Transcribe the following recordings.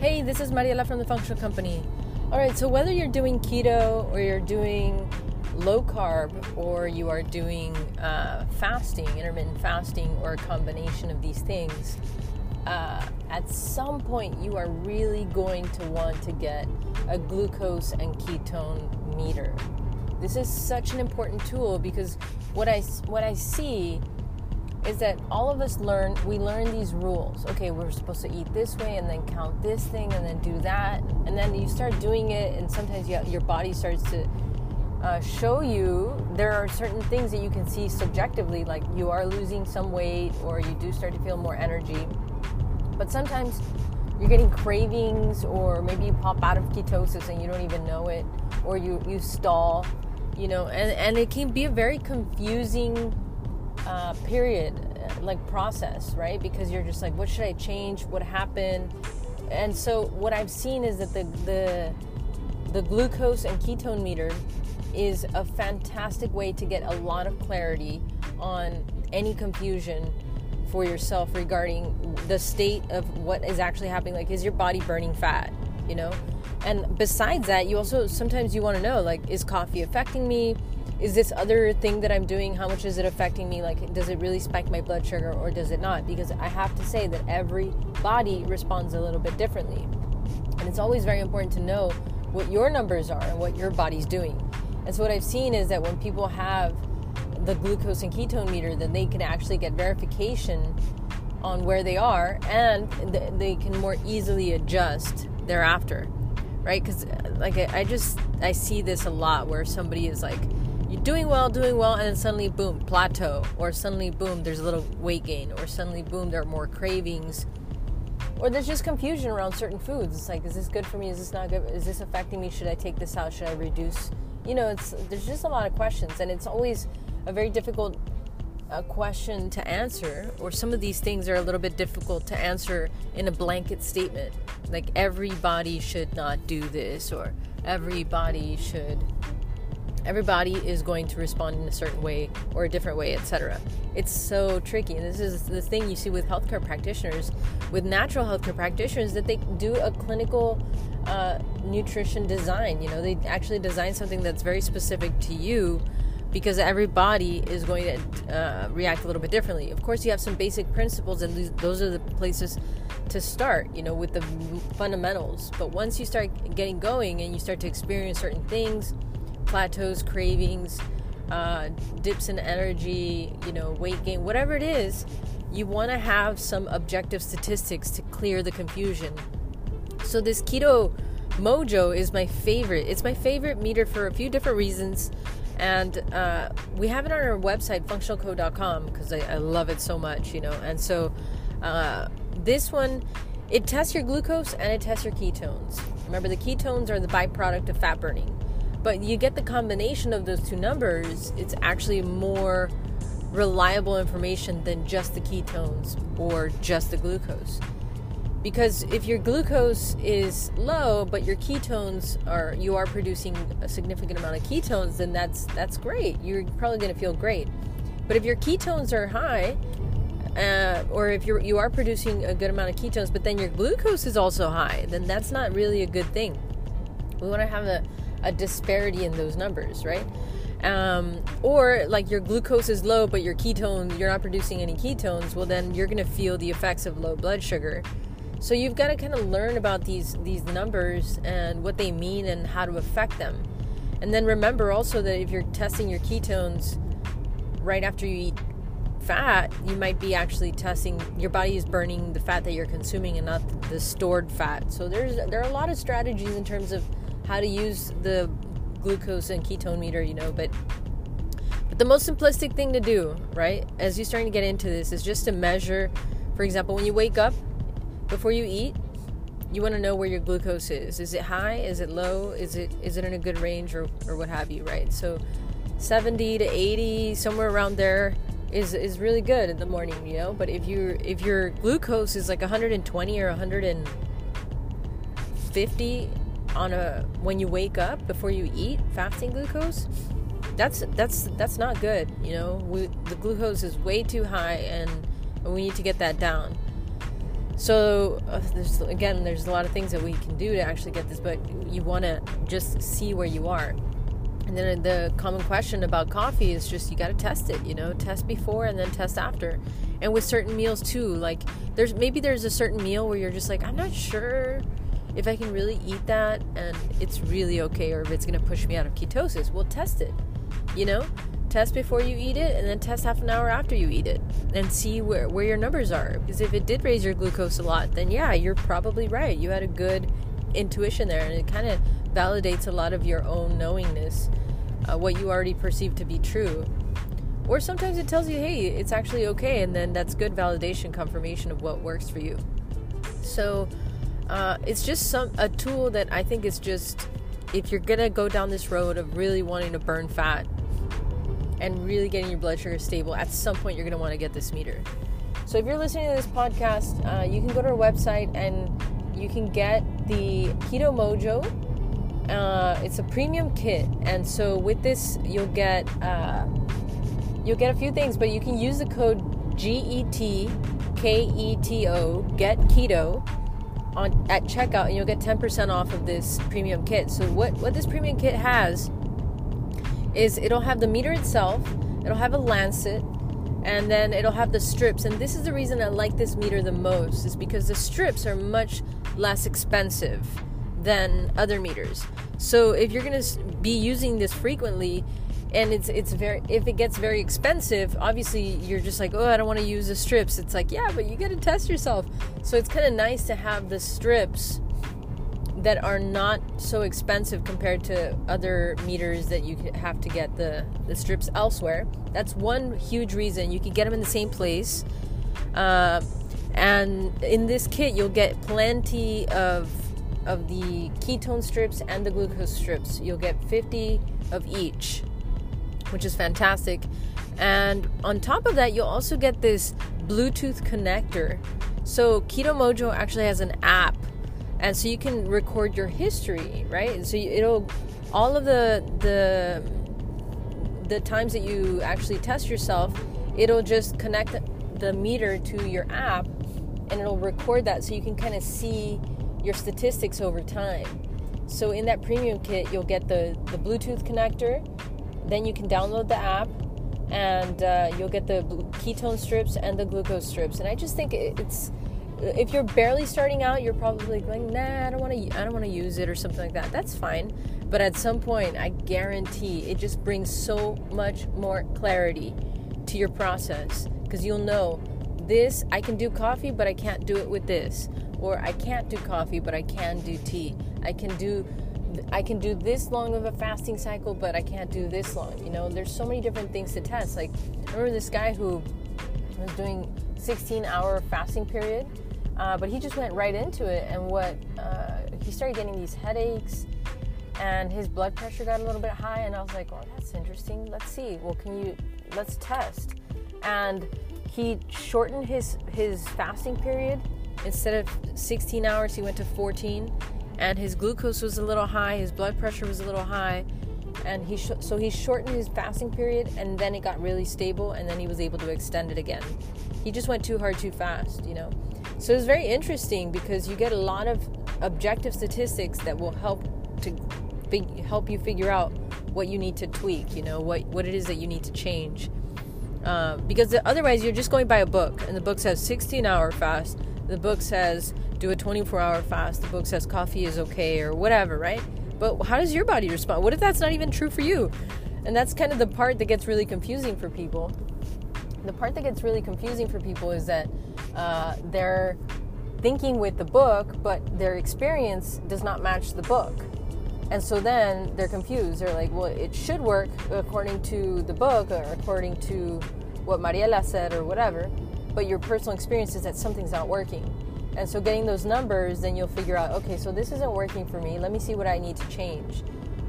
Hey, this is Mariela from the Functional Company. All right, so whether you're doing keto or you're doing low carb or you are doing uh, fasting, intermittent fasting, or a combination of these things, uh, at some point you are really going to want to get a glucose and ketone meter. This is such an important tool because what I what I see is that all of us learn we learn these rules. Okay we're supposed to eat this way and then count this thing and then do that. And then you start doing it and sometimes you, your body starts to uh, show you there are certain things that you can see subjectively like you are losing some weight or you do start to feel more energy. But sometimes you're getting cravings or maybe you pop out of ketosis and you don't even know it or you, you stall you know and, and it can be a very confusing uh, period, uh, like process, right? Because you're just like, what should I change? What happened? And so what I've seen is that the the the glucose and ketone meter is a fantastic way to get a lot of clarity on any confusion for yourself regarding the state of what is actually happening like is your body burning fat you know and besides that you also sometimes you want to know like is coffee affecting me is this other thing that I'm doing, how much is it affecting me? Like, does it really spike my blood sugar or does it not? Because I have to say that every body responds a little bit differently. And it's always very important to know what your numbers are and what your body's doing. And so, what I've seen is that when people have the glucose and ketone meter, then they can actually get verification on where they are and they can more easily adjust thereafter right because uh, like I, just i see this a lot where somebody is like you're doing well, doing well, and then suddenly, boom, plateau, or suddenly, boom, there's a little weight gain, or suddenly, boom, there are more cravings, or there's just confusion around certain foods. It's like, is this good for me? Is this not good? Is this affecting me? Should I take this out? Should I reduce? You know, it's there's just a lot of questions, and it's always a very difficult uh, question to answer, or some of these things are a little bit difficult to answer in a blanket statement, like everybody should not do this, or everybody should everybody is going to respond in a certain way or a different way etc it's so tricky and this is the thing you see with healthcare practitioners with natural healthcare practitioners that they do a clinical uh, nutrition design. You know they actually design something that's very specific to you because everybody is going to uh, react a little bit differently. Of course you have some basic principles and those are the places to start you know with the fundamentals. But once you start getting going and you start to experience certain things plateaus, cravings, uh, dips in energy, you know, weight gain, whatever it is, you want to have some objective statistics to clear the confusion. So this keto mojo is my favorite. It's my favorite meter for a few different reasons. And uh, we have it on our website, functionalco.com, because I, I, love it so much, you know. And so uh, this one, it tests your glucose and it tests your ketones. Remember, the ketones are the byproduct of fat burning but you get the combination of those two numbers, it's actually more reliable information than just the ketones or just the glucose. Because if your glucose is low but your ketones are you are producing a significant amount of ketones, then that's that's great. You're probably going to feel great. But if your ketones are high, uh, or if you're you are producing a good amount of ketones, but then your glucose is also high, then that's not really a good thing. We want to have a a disparity in those numbers, right? Um, or like your glucose is low, but your ketones, you're not producing any ketones, well, then you're going to feel the effects of low blood sugar. So you've got to kind of learn about these these numbers and what they mean and how to affect them. And then remember also that if you're testing your ketones right after you eat fat, you might be actually testing your body is burning the fat that you're consuming and not the stored fat. So there's there are a lot of strategies in terms of how to use the glucose and ketone meter, you know, but but the most simplistic thing to do, right, as you're starting to get into this is just to measure, for example, when you wake up before you eat, you want to know where your glucose is. Is it high? Is it low? Is it is it in a good range or, or what have you, right? So 70 to 80, somewhere around there is is really good in the morning, you know. But if you if your glucose is like 120 or 150 on a when you wake up before you eat fasting glucose that's that's that's not good you know we, the glucose is way too high and we need to get that down So uh, there's again, there's a lot of things that we can do to actually get this, but you want to just see where you are. And then the common question about coffee is just you got to test it, you know, test before and then test after. And with certain meals too, like there's maybe there's a certain meal where you're just like, I'm not sure if I can really eat that and it's really okay or if it's to push me out of ketosis. Well, test it. You know, test before you eat it and then test half an hour after you eat it and see where, where your numbers are. Because if it did raise your glucose a lot, then yeah, you're probably right. You had a good intuition there and it kind of validates a lot of your own knowingness, uh, what you already perceive to be true. Or sometimes it tells you, hey, it's actually okay, and then that's good validation, confirmation of what works for you. So uh, it's just some a tool that I think is just if you're gonna go down this road of really wanting to burn fat and really getting your blood sugar stable, at some point you're gonna want to get this meter. So if you're listening to this podcast, uh, you can go to our website and you can get the Keto Mojo. Uh, it's a premium kit, and so with this, you'll get uh, you'll get a few things, but you can use the code G E T K E T O Get Keto on at checkout, and you'll get 10% off of this premium kit. So what what this premium kit has is it'll have the meter itself, it'll have a lancet, and then it'll have the strips. And this is the reason I like this meter the most, is because the strips are much less expensive than other meters. So if you're going to be using this frequently, and it's it's very if it gets very expensive obviously you're just like oh i don't want to use the strips it's like yeah but you got to test yourself so it's kind of nice to have the strips that are not so expensive compared to other meters that you have to get the, the strips elsewhere. That's one huge reason. You can get them in the same place. Uh, and in this kit, you'll get plenty of of the ketone strips and the glucose strips. You'll get 50 of each, which is fantastic. And on top of that, you'll also get this Bluetooth connector. So Keto Mojo actually has an app and so you can record your history right so it'll all of the the the times that you actually test yourself it'll just connect the meter to your app and it'll record that so you can kind of see your statistics over time so in that premium kit you'll get the the bluetooth connector then you can download the app and uh, you'll get the ketone strips and the glucose strips and i just think it's if you're barely starting out, you're probably going, nah, I don't want to, I don't want to use it or something like that. That's fine. But at some point, I guarantee it just brings so much more clarity to your process because you'll know this. I can do coffee, but I can't do it with this, or I can't do coffee, but I can do tea. I can do I can do this long of a fasting cycle, but I can't do this long. You know, there's so many different things to test. Like, I remember this guy who was doing 16 hour fasting period uh, but he just went right into it, and what uh, he started getting these headaches, and his blood pressure got a little bit high, and I was like, "Well, that's interesting. Let's see. Well, can you? Let's test." And he shortened his his fasting period. Instead of 16 hours, he went to 14, and his glucose was a little high, his blood pressure was a little high, and he sh- so he shortened his fasting period, and then it got really stable, and then he was able to extend it again. He just went too hard, too fast, you know. So it's very interesting because you get a lot of objective statistics that will help to fig- help you figure out what you need to tweak. You know what what it is that you need to change. Uh, because otherwise, you're just going by a book, and the book says 16 hour fast. The book says do a 24 hour fast. The book says coffee is okay or whatever, right? But how does your body respond? What if that's not even true for you? And that's kind of the part that gets really confusing for people. The part that gets really confusing for people is that uh, they're thinking with the book, but their experience does not match the book. And so then they're confused. They're like, well, it should work according to the book or according to what Mariela said or whatever, but your personal experience is that something's not working. And so getting those numbers, then you'll figure out, okay, so this isn't working for me. Let me see what I need to change.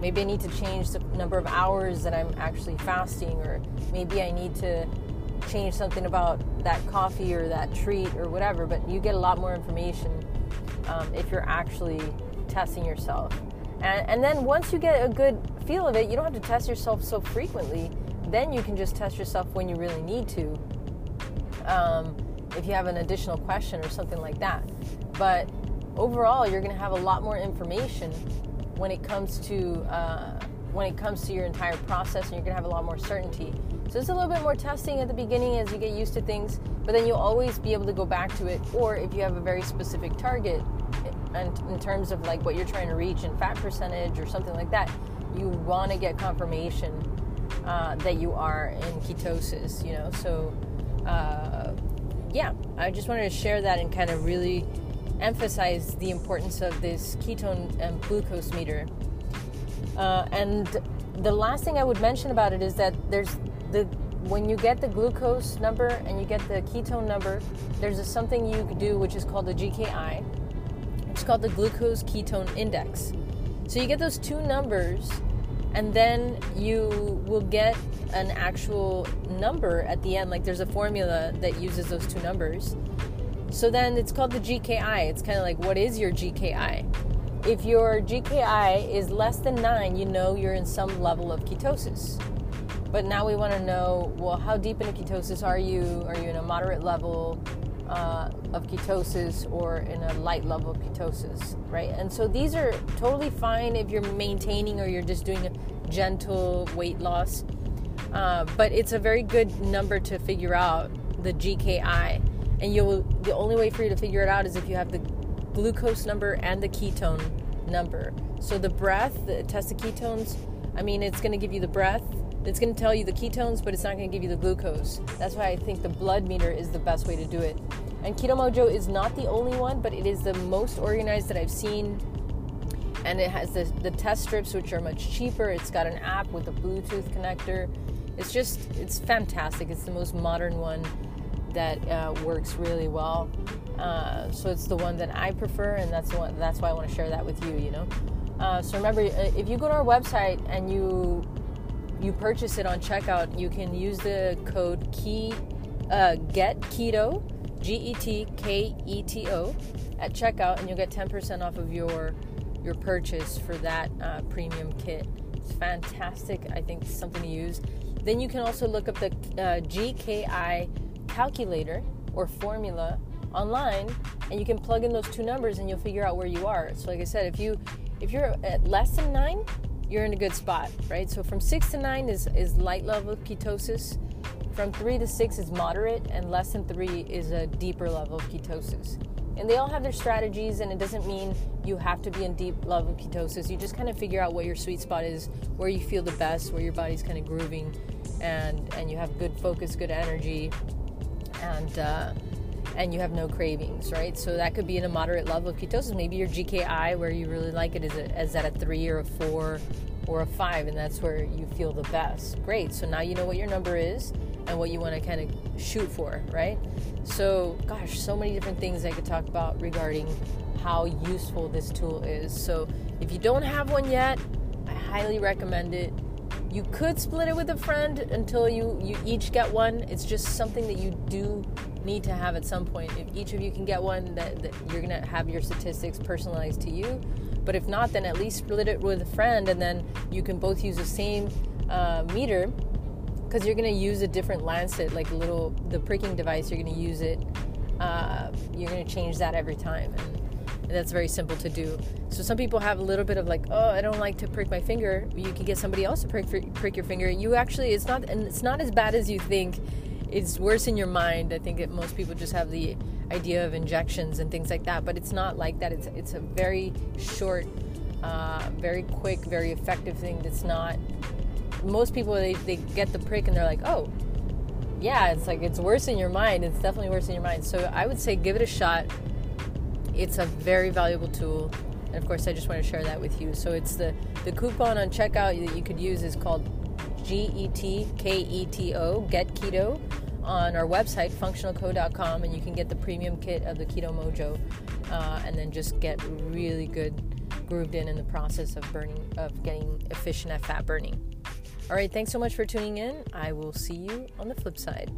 Maybe I need to change the number of hours that I'm actually fasting, or maybe I need to change something about that coffee or that treat or whatever, but you get a lot more information um, if you're actually testing yourself. And, and then once you get a good feel of it, you don't have to test yourself so frequently. Then you can just test yourself when you really need to. Um, if you have an additional question or something like that. But overall, you're going to have a lot more information when it comes to uh, when it comes to your entire process, and you're going to have a lot more certainty. So it's a little bit more testing at the beginning as you get used to things, but then you'll always be able to go back to it. Or if you have a very specific target, and in terms of like what you're trying to reach in fat percentage or something like that, you want to get confirmation uh, that you are in ketosis. You know, so uh, yeah, I just wanted to share that and kind of really emphasize the importance of this ketone and glucose meter. Uh, and the last thing I would mention about it is that there's the when you get the glucose number and you get the ketone number, there's a, something you do which is called the GKI. It's called the glucose ketone index. So you get those two numbers, and then you will get an actual number at the end. Like there's a formula that uses those two numbers. So then it's called the GKI. It's kind of like, what is your GKI? If your GKI is less than nine, you know you're in some level of ketosis. But now we want to know, well, how deep into ketosis are you? Are you in a moderate level uh, of ketosis or in a light level of ketosis, right? And so these are totally fine if you're maintaining or you're just doing a gentle weight loss. Uh, but it's a very good number to figure out the GKI and you'll the only way for you to figure it out is if you have the glucose number and the ketone number. So the breath, the test the ketones. I mean, it's going to give you the breath. It's going to tell you the ketones, but it's not going to give you the glucose. That's why I think the blood meter is the best way to do it. And Keto Mojo is not the only one, but it is the most organized that I've seen. And it has the, the test strips, which are much cheaper. It's got an app with a Bluetooth connector. It's just, it's fantastic. It's the most modern one that uh, works really well. Uh, so it's the one that I prefer, and that's the one. That's why I want to share that with you. You know. Uh, so remember, uh, if you go to our website and you you purchase it on checkout, you can use the code key uh, get keto G E T K E T O at checkout, and you'll get ten percent off of your your purchase for that uh, premium kit. It's fantastic. I think it's something to use. Then you can also look up the GKI calculator or formula online and you can plug in those two numbers and you'll figure out where you are. So like I said, if you if you're at less than 9, you're in a good spot, right? So from 6 to 9 is is light level ketosis. From 3 to 6 is moderate and less than 3 is a deeper level of ketosis. And they all have their strategies and it doesn't mean you have to be in deep level ketosis. You just kind of figure out what your sweet spot is, where you feel the best, where your body's kind of grooving and and you have good focus, good energy and uh, and you have no cravings, right? So that could be in a moderate level of ketosis. Maybe your GKI, where you really like it, is, a, is at a three or a four or a five, and that's where you feel the best. Great. So now you know what your number is and what you want to kind of shoot for, right? So, gosh, so many different things I could talk about regarding how useful this tool is. So, if you don't have one yet, I highly recommend it. You could split it with a friend until you, you each get one. It's just something that you do need to have at some point. If each of you can get one, that, that you're going to have your statistics personalized to you. But if not, then at least split it with a friend and then you can both use the same uh, meter because you're going to use a different lancet, like little, the pricking device, you're going to use it. Uh, you're going to change that every time. And that's very simple to do. So some people have a little bit of like, oh, I don't like to prick my finger. You can get somebody else to prick prick your finger. You actually, it's not, and it's not as bad as you think. It's worse in your mind. I think that most people just have the idea of injections and things like that, but it's not like that. It's it's a very short, uh, very quick, very effective thing. That's not. Most people they, they get the prick and they're like, oh, yeah, it's like it's worse in your mind. It's definitely worse in your mind. So I would say give it a shot it's a very valuable tool. And of course, I just want to share that with you. So it's the, the coupon on checkout that you could use is called G-E-T-K-E-T-O, Get Keto, on our website, functionalco.com, and you can get the premium kit of the Keto Mojo uh, and then just get really good grooved in in the process of burning, of getting efficient at fat burning. All right, thanks so much for tuning in. I will see you on the flip side.